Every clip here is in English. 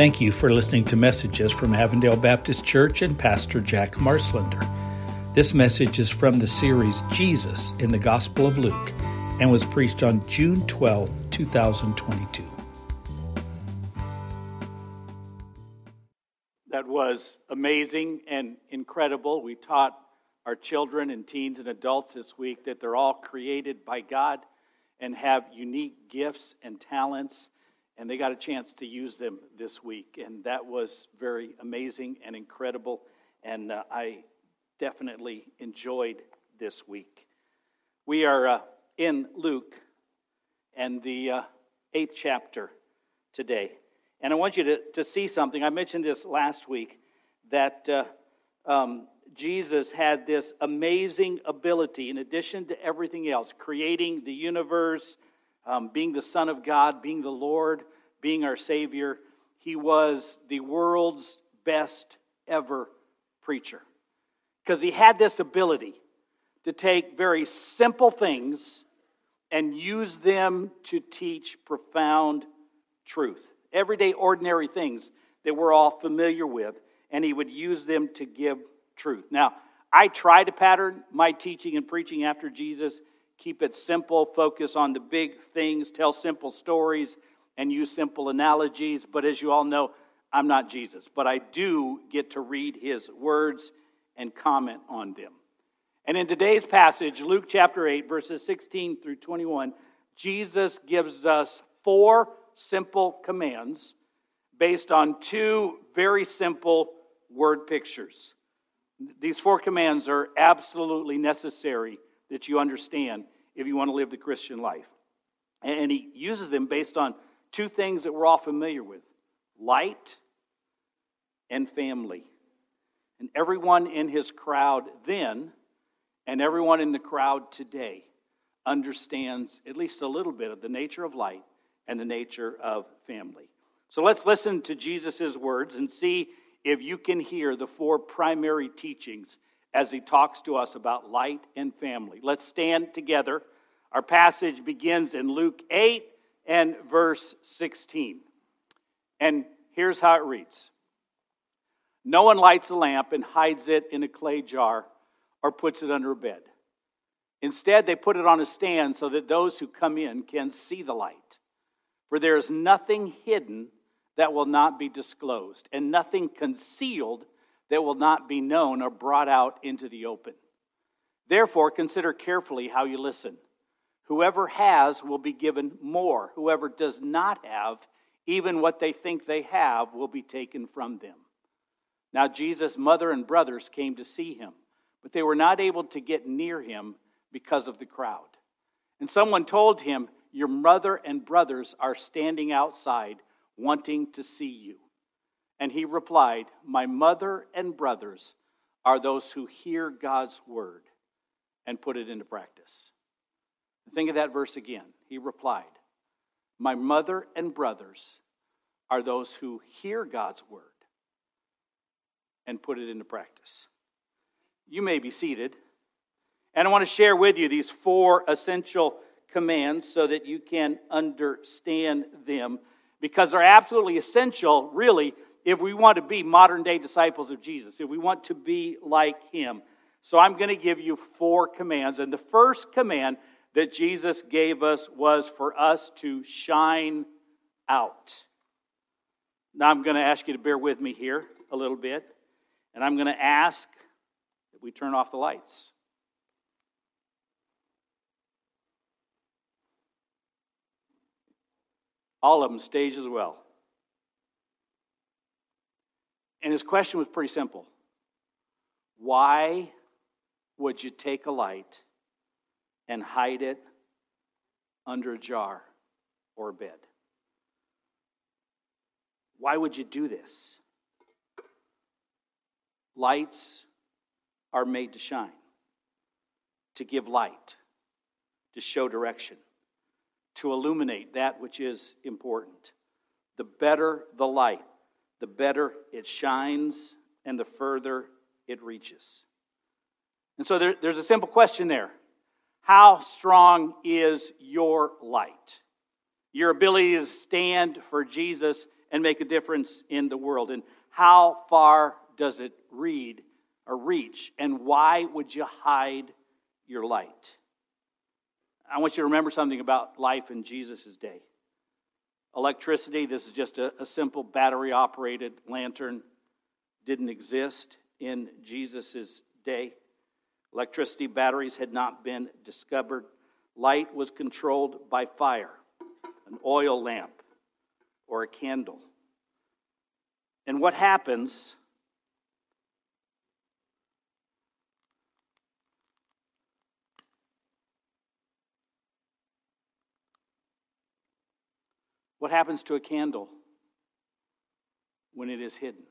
Thank you for listening to messages from Avondale Baptist Church and Pastor Jack Marslander. This message is from the series Jesus in the Gospel of Luke and was preached on June 12, 2022. That was amazing and incredible. We taught our children and teens and adults this week that they're all created by God and have unique gifts and talents and they got a chance to use them this week. And that was very amazing and incredible. And uh, I definitely enjoyed this week. We are uh, in Luke and the uh, eighth chapter today. And I want you to, to see something. I mentioned this last week that uh, um, Jesus had this amazing ability, in addition to everything else, creating the universe um, being the Son of God, being the Lord, being our Savior. He was the world's best ever preacher because he had this ability to take very simple things and use them to teach profound truth. Everyday, ordinary things that we're all familiar with, and he would use them to give truth. Now, I try to pattern my teaching and preaching after Jesus keep it simple, focus on the big things, tell simple stories, and use simple analogies. But as you all know, I'm not Jesus, but I do get to read his words and comment on them. And in today's passage, Luke chapter 8, verses 16 through 21, Jesus gives us four simple commands based on two very simple word pictures. These four commands are absolutely necessary that you understand if you want to live the Christian life. And he uses them based on two things that we're all familiar with light and family. And everyone in his crowd then, and everyone in the crowd today, understands at least a little bit of the nature of light and the nature of family. So let's listen to Jesus' words and see if you can hear the four primary teachings as he talks to us about light and family. Let's stand together. Our passage begins in Luke 8 and verse 16. And here's how it reads No one lights a lamp and hides it in a clay jar or puts it under a bed. Instead, they put it on a stand so that those who come in can see the light. For there is nothing hidden that will not be disclosed, and nothing concealed that will not be known or brought out into the open. Therefore, consider carefully how you listen. Whoever has will be given more. Whoever does not have, even what they think they have, will be taken from them. Now, Jesus' mother and brothers came to see him, but they were not able to get near him because of the crowd. And someone told him, Your mother and brothers are standing outside wanting to see you. And he replied, My mother and brothers are those who hear God's word and put it into practice. Think of that verse again. He replied, My mother and brothers are those who hear God's word and put it into practice. You may be seated. And I want to share with you these four essential commands so that you can understand them because they're absolutely essential, really, if we want to be modern day disciples of Jesus, if we want to be like him. So I'm going to give you four commands. And the first command that Jesus gave us was for us to shine out. Now I'm going to ask you to bear with me here a little bit. And I'm going to ask that we turn off the lights. All of them stage as well. And his question was pretty simple Why would you take a light and hide it under a jar or a bed? Why would you do this? Lights are made to shine, to give light, to show direction, to illuminate that which is important. The better the light, the better it shines and the further it reaches. And so there, there's a simple question there How strong is your light? Your ability to stand for Jesus and make a difference in the world. And how far does it read or reach? And why would you hide your light? I want you to remember something about life in Jesus' day. Electricity, this is just a, a simple battery operated lantern, didn't exist in Jesus' day. Electricity batteries had not been discovered. Light was controlled by fire, an oil lamp, or a candle. And what happens What happens to a candle when it is hidden?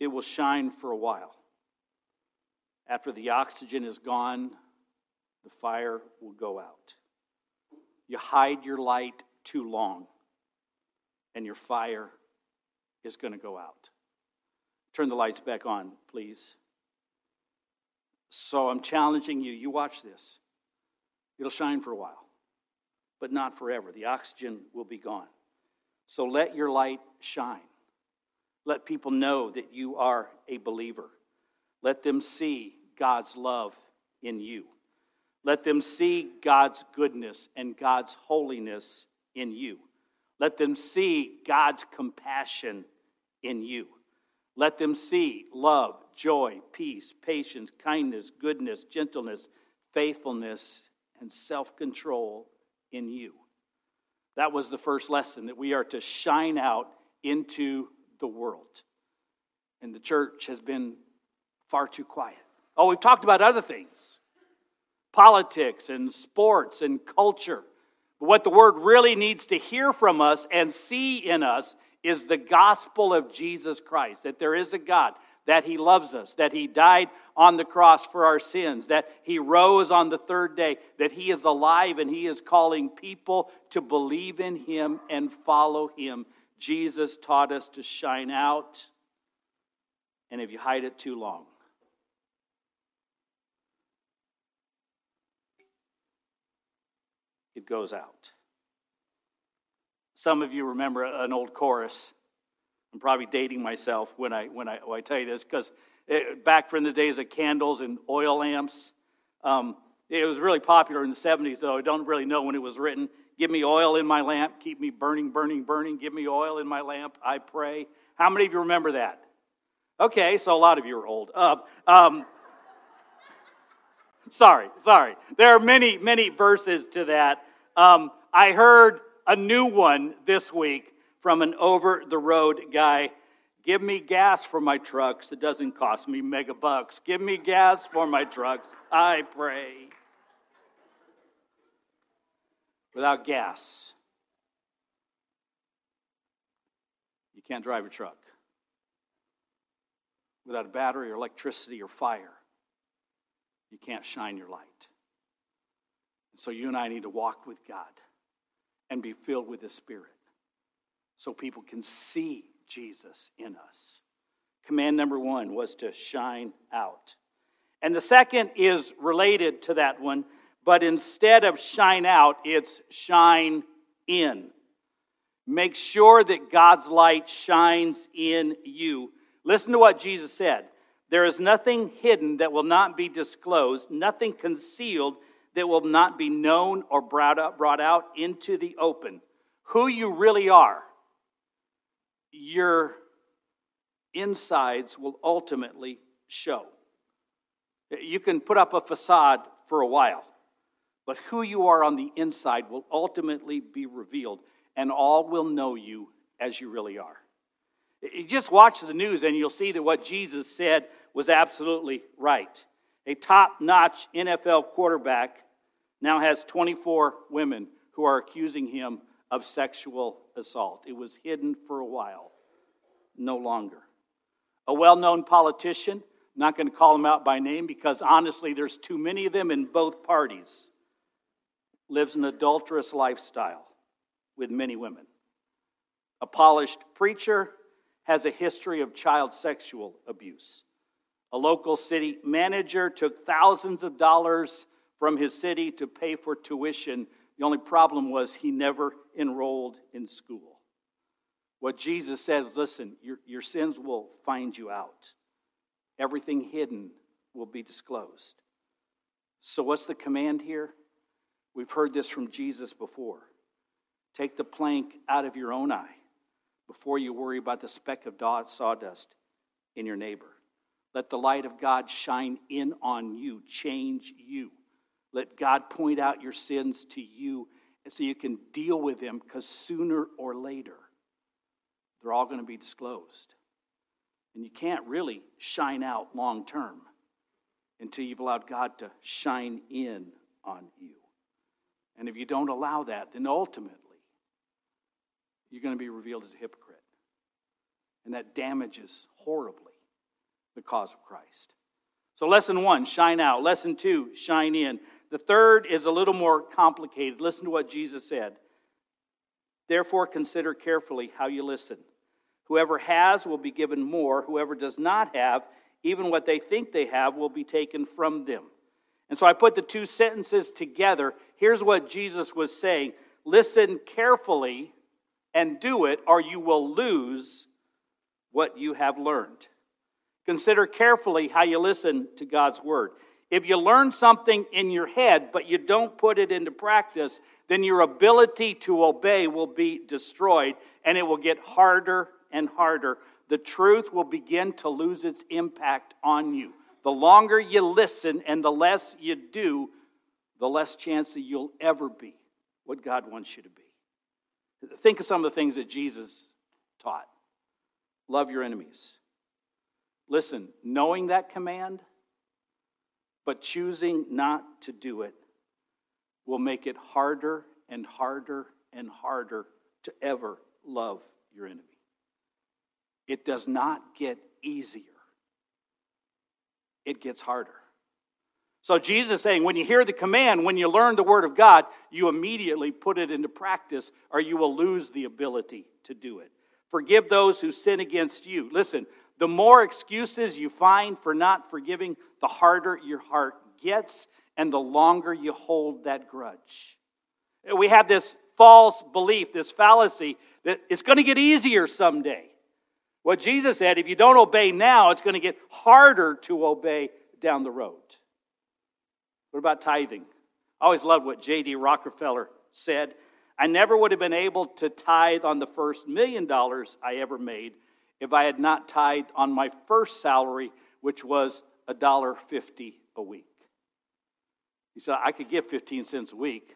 It will shine for a while. After the oxygen is gone, the fire will go out. You hide your light too long, and your fire is going to go out. Turn the lights back on, please. So I'm challenging you. You watch this. It'll shine for a while, but not forever. The oxygen will be gone. So let your light shine. Let people know that you are a believer. Let them see God's love in you. Let them see God's goodness and God's holiness in you. Let them see God's compassion in you. Let them see love, joy, peace, patience, kindness, goodness, gentleness, faithfulness, and self control in you. That was the first lesson that we are to shine out into the world. And the church has been far too quiet. Oh, we've talked about other things politics and sports and culture. But what the word really needs to hear from us and see in us is the gospel of Jesus Christ that there is a God, that He loves us, that He died on the cross for our sins, that He rose on the third day, that He is alive and He is calling people to believe in Him and follow Him. Jesus taught us to shine out, and if you hide it too long, it goes out. Some of you remember an old chorus. I'm probably dating myself when I, when I, when I tell you this because back from the days of candles and oil lamps, um, it was really popular in the 70s, though. I don't really know when it was written. Give me oil in my lamp, keep me burning, burning, burning. Give me oil in my lamp, I pray. How many of you remember that? Okay, so a lot of you are old. Uh, um, sorry, sorry. There are many, many verses to that. Um, I heard a new one this week from an over the road guy. Give me gas for my trucks. It doesn't cost me mega bucks. Give me gas for my trucks. I pray. Without gas, you can't drive a truck. Without a battery or electricity or fire, you can't shine your light. So you and I need to walk with God and be filled with the Spirit so people can see Jesus in us. Command number one was to shine out. And the second is related to that one, but instead of shine out, it's shine in. Make sure that God's light shines in you. Listen to what Jesus said. There is nothing hidden that will not be disclosed, nothing concealed that will not be known or brought out, into the open. Who you really are, your insides will ultimately show. You can put up a facade for a while, but who you are on the inside will ultimately be revealed, and all will know you as you really are. You just watch the news and you'll see that what Jesus said was absolutely right. A top notch NFL quarterback now has 24 women who are accusing him of sexual assault. It was hidden for a while, no longer. A well known politician, not going to call him out by name because honestly, there's too many of them in both parties, lives an adulterous lifestyle with many women. A polished preacher has a history of child sexual abuse. A local city manager took thousands of dollars from his city to pay for tuition. The only problem was he never enrolled in school. What Jesus said is listen, your, your sins will find you out, everything hidden will be disclosed. So, what's the command here? We've heard this from Jesus before. Take the plank out of your own eye before you worry about the speck of sawdust in your neighbor. Let the light of God shine in on you, change you. Let God point out your sins to you so you can deal with them because sooner or later, they're all going to be disclosed. And you can't really shine out long term until you've allowed God to shine in on you. And if you don't allow that, then ultimately, you're going to be revealed as a hypocrite. And that damages horribly the cause of Christ. So, lesson one, shine out. Lesson two, shine in. The third is a little more complicated. Listen to what Jesus said. Therefore, consider carefully how you listen. Whoever has will be given more. Whoever does not have, even what they think they have, will be taken from them. And so I put the two sentences together. Here's what Jesus was saying Listen carefully and do it, or you will lose what you have learned. Consider carefully how you listen to God's word. If you learn something in your head, but you don't put it into practice, then your ability to obey will be destroyed and it will get harder and harder. The truth will begin to lose its impact on you. The longer you listen and the less you do, the less chance that you'll ever be what God wants you to be. Think of some of the things that Jesus taught love your enemies. Listen, knowing that command, but choosing not to do it, will make it harder and harder and harder to ever love your enemy. It does not get easier, it gets harder. So Jesus is saying, when you hear the command, when you learn the word of God, you immediately put it into practice, or you will lose the ability to do it. Forgive those who sin against you. Listen, the more excuses you find for not forgiving, the harder your heart gets, and the longer you hold that grudge. We have this false belief, this fallacy, that it's going to get easier someday. What Jesus said, if you don't obey now, it's going to get harder to obey down the road. What about tithing? I always loved what J.D. Rockefeller said. I never would have been able to tithe on the first million dollars I ever made if I had not tithed on my first salary, which was $1.50 a week. He said, I could give 15 cents a week.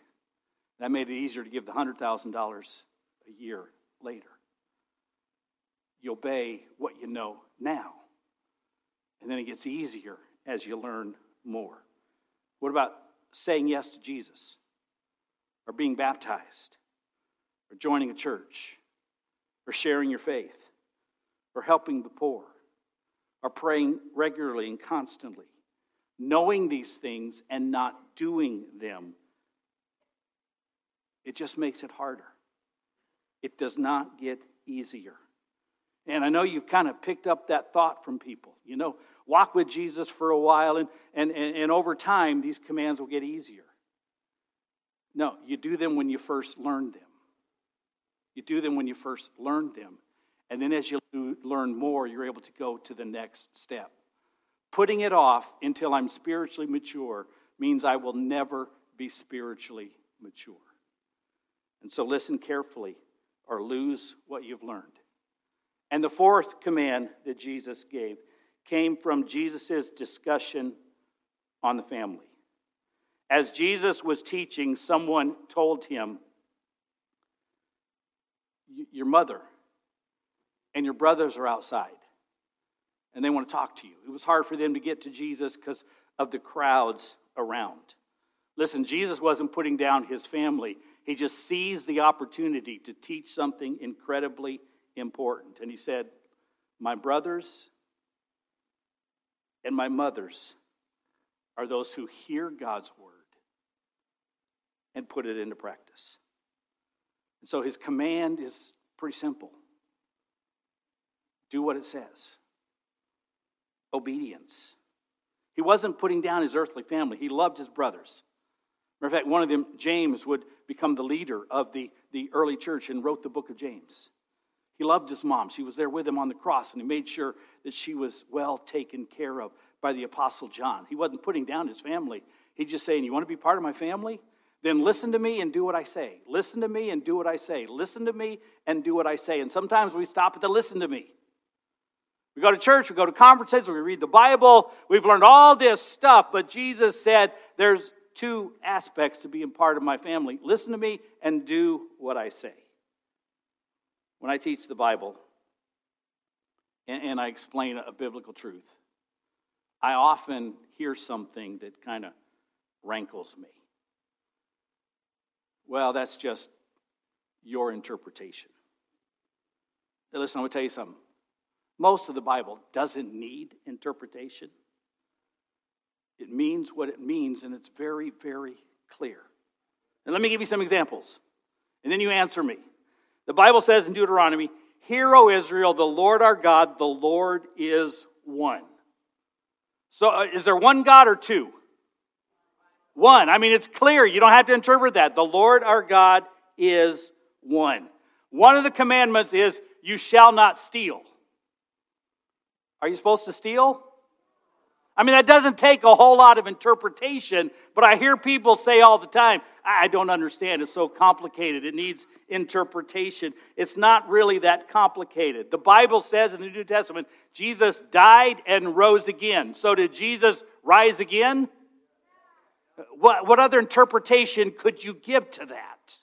That made it easier to give the $100,000 a year later. You obey what you know now, and then it gets easier as you learn more. What about saying yes to Jesus? Or being baptized? Or joining a church? Or sharing your faith? Or helping the poor? Or praying regularly and constantly? Knowing these things and not doing them, it just makes it harder. It does not get easier. And I know you've kind of picked up that thought from people. You know, walk with Jesus for a while, and, and, and, and over time, these commands will get easier. No, you do them when you first learn them. You do them when you first learn them. And then as you learn more, you're able to go to the next step. Putting it off until I'm spiritually mature means I will never be spiritually mature. And so listen carefully or lose what you've learned. And the fourth command that Jesus gave came from Jesus' discussion on the family. As Jesus was teaching, someone told him, Your mother and your brothers are outside, and they want to talk to you. It was hard for them to get to Jesus because of the crowds around. Listen, Jesus wasn't putting down his family, he just seized the opportunity to teach something incredibly important. And he said, My brothers and my mothers are those who hear God's word and put it into practice. And so his command is pretty simple do what it says. obedience. He wasn't putting down his earthly family, he loved his brothers. Matter of fact, one of them, James, would become the leader of the, the early church and wrote the book of James. He loved his mom. She was there with him on the cross, and he made sure that she was well taken care of by the Apostle John. He wasn't putting down his family. He's just saying, You want to be part of my family? Then listen to me and do what I say. Listen to me and do what I say. Listen to me and do what I say. And sometimes we stop at the listen to me. We go to church, we go to conferences, we read the Bible, we've learned all this stuff, but Jesus said there's two aspects to being part of my family listen to me and do what I say. When I teach the Bible and, and I explain a biblical truth, I often hear something that kind of rankles me. Well, that's just your interpretation. Now, listen, I'm going to tell you something. Most of the Bible doesn't need interpretation. It means what it means, and it's very, very clear. And let me give you some examples, and then you answer me. The Bible says in Deuteronomy, Hear, O Israel, the Lord our God, the Lord is one. So, uh, is there one God or two? One. I mean, it's clear. You don't have to interpret that. The Lord our God is one. One of the commandments is, You shall not steal. Are you supposed to steal? I mean, that doesn't take a whole lot of interpretation, but I hear people say all the time, I don't understand. It's so complicated. It needs interpretation. It's not really that complicated. The Bible says in the New Testament, Jesus died and rose again. So, did Jesus rise again? What, what other interpretation could you give to that?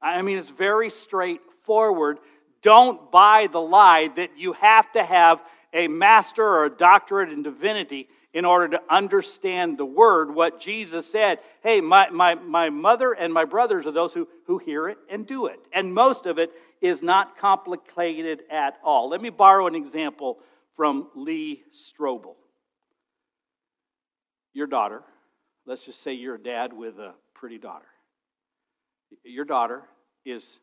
I mean, it's very straightforward. Don't buy the lie that you have to have a master or a doctorate in divinity in order to understand the word, what Jesus said. Hey, my, my, my mother and my brothers are those who, who hear it and do it. And most of it is not complicated at all. Let me borrow an example from Lee Strobel. Your daughter, let's just say you're a dad with a pretty daughter. Your daughter is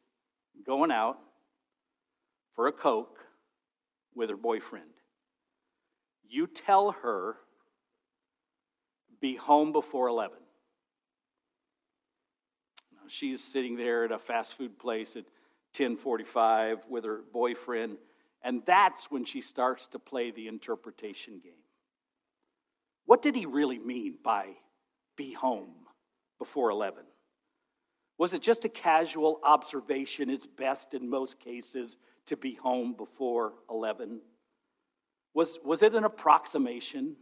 going out for a Coke with her boyfriend you tell her, be home before 11. She's sitting there at a fast food place at 1045 with her boyfriend, and that's when she starts to play the interpretation game. What did he really mean by be home before 11? Was it just a casual observation? It's best in most cases to be home before 11. Was, was it an approximation?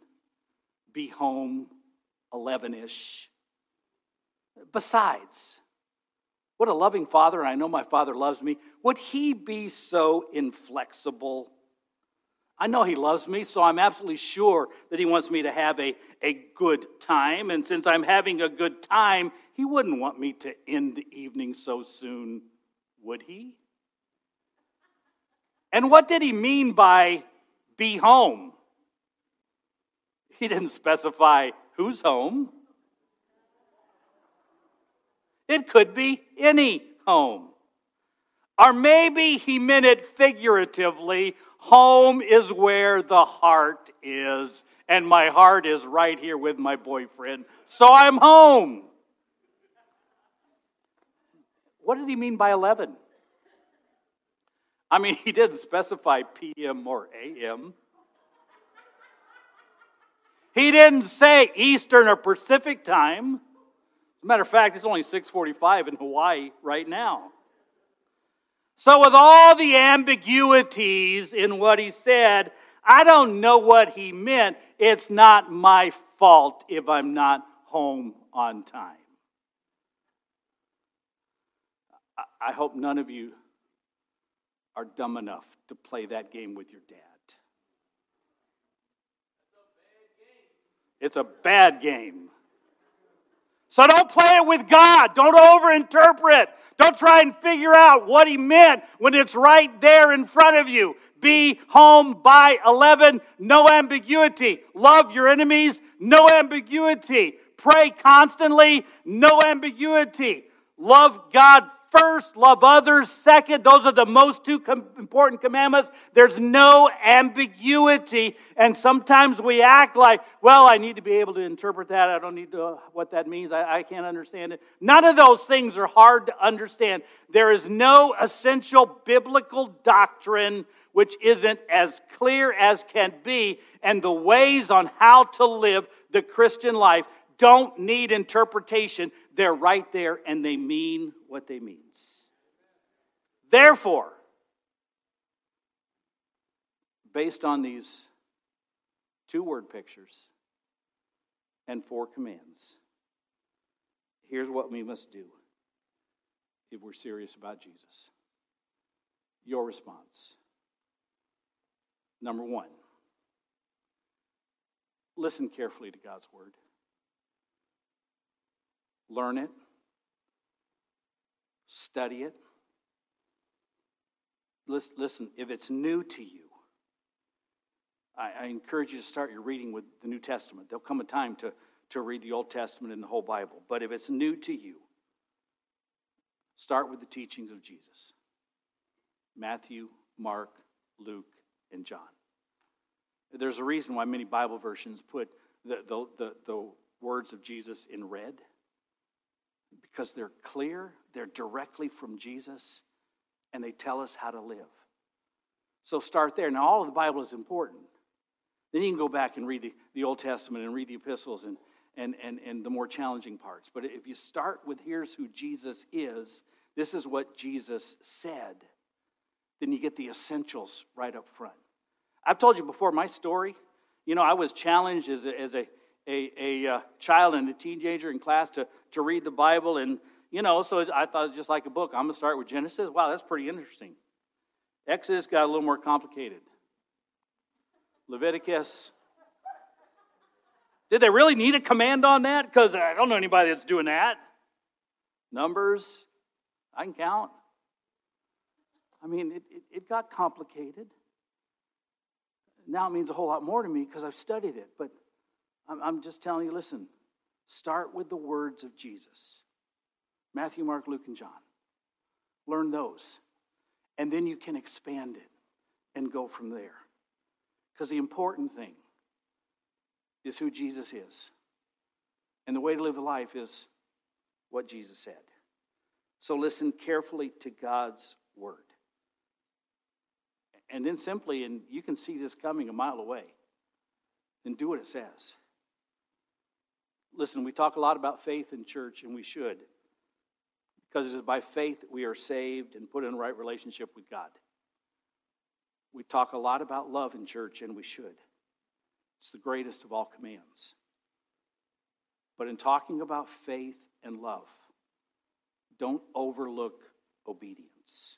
Be home 11 ish? Besides, what a loving father, and I know my father loves me, would he be so inflexible? I know he loves me, so I'm absolutely sure that he wants me to have a, a good time. And since I'm having a good time, he wouldn't want me to end the evening so soon, would he? And what did he mean by be home. He didn't specify whose home. It could be any home. Or maybe he meant it figuratively home is where the heart is, and my heart is right here with my boyfriend, so I'm home. What did he mean by 11? I mean, he didn't specify PM or AM. He didn't say Eastern or Pacific time. As a matter of fact, it's only 6:45 in Hawaii right now. So with all the ambiguities in what he said, I don't know what he meant. It's not my fault if I'm not home on time. I hope none of you are dumb enough to play that game with your dad. It's a bad game. So don't play it with God. Don't overinterpret. Don't try and figure out what he meant when it's right there in front of you. Be home by 11, no ambiguity. Love your enemies, no ambiguity. Pray constantly, no ambiguity. Love God first, love others second. Those are the most two com- important commandments. There's no ambiguity. And sometimes we act like, well, I need to be able to interpret that. I don't need to know what that means. I, I can't understand it. None of those things are hard to understand. There is no essential biblical doctrine which isn't as clear as can be, and the ways on how to live the Christian life don't need interpretation. They're right there and they mean what they mean. Therefore, based on these two word pictures and four commands, here's what we must do if we're serious about Jesus. Your response. Number one, listen carefully to God's word learn it, study it. Listen, if it's new to you, I, encourage you to start your reading with the New Testament. There'll come a time to, to read the Old Testament and the whole Bible. But if it's new to you, start with the teachings of Jesus Matthew, Mark, Luke, and John. There's a reason why many Bible versions put the, the, the, the words of Jesus in red because they're clear, they're directly from Jesus, and they tell us how to live. So start there. Now, all of the Bible is important. Then you can go back and read the, the Old Testament and read the epistles and, and, and, and the more challenging parts. But if you start with here's who Jesus is, this is what Jesus said, then you get the essentials right up front. I've told you before my story. You know, I was challenged as a, as a a, a uh, child and a teenager in class to, to read the Bible. And, you know, so I thought just like a book. I'm going to start with Genesis. Wow, that's pretty interesting. Exodus got a little more complicated. Leviticus. Did they really need a command on that? Because I don't know anybody that's doing that. Numbers, I can count. I mean, it, it, it got complicated. Now it means a whole lot more to me because I've studied it. But I'm just telling you, listen, start with the words of Jesus Matthew, Mark, Luke, and John. Learn those. And then you can expand it and go from there. Because the important thing is who Jesus is. And the way to live a life is what Jesus said. So listen carefully to God's word. And then simply, and you can see this coming a mile away, then do what it says. Listen, we talk a lot about faith in church, and we should, because it is by faith that we are saved and put in right relationship with God. We talk a lot about love in church, and we should. It's the greatest of all commands. But in talking about faith and love, don't overlook obedience.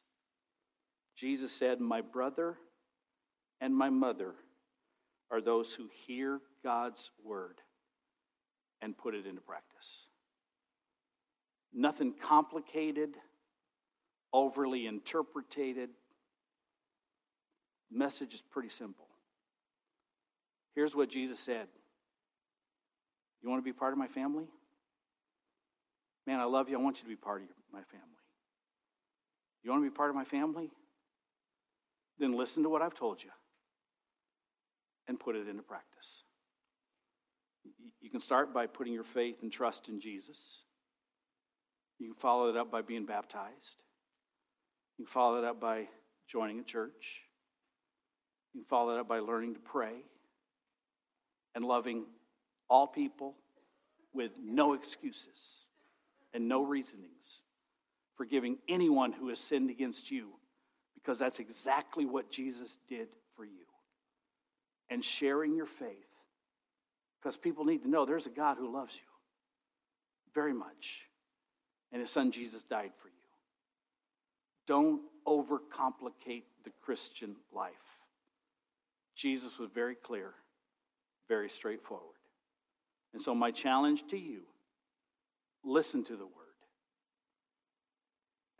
Jesus said, My brother and my mother are those who hear God's word and put it into practice. Nothing complicated, overly interpreted. Message is pretty simple. Here's what Jesus said You want to be part of my family? Man, I love you. I want you to be part of my family. You want to be part of my family? Then listen to what I've told you and put it into practice. You can start by putting your faith and trust in Jesus. You can follow it up by being baptized. You can follow it up by joining a church. You can follow it up by learning to pray and loving all people with no excuses and no reasonings, forgiving anyone who has sinned against you, because that's exactly what Jesus did for you. And sharing your faith because people need to know there's a God who loves you very much. And his son Jesus died for you. Don't overcomplicate the Christian life. Jesus was very clear, very straightforward. And so, my challenge to you listen to the word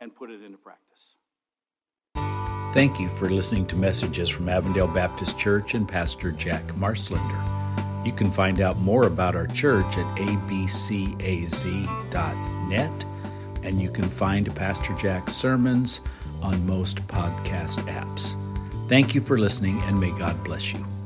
and put it into practice. Thank you for listening to messages from Avondale Baptist Church and Pastor Jack Marslender. You can find out more about our church at abcaz.net and you can find Pastor Jack's sermons on most podcast apps. Thank you for listening, and may God bless you.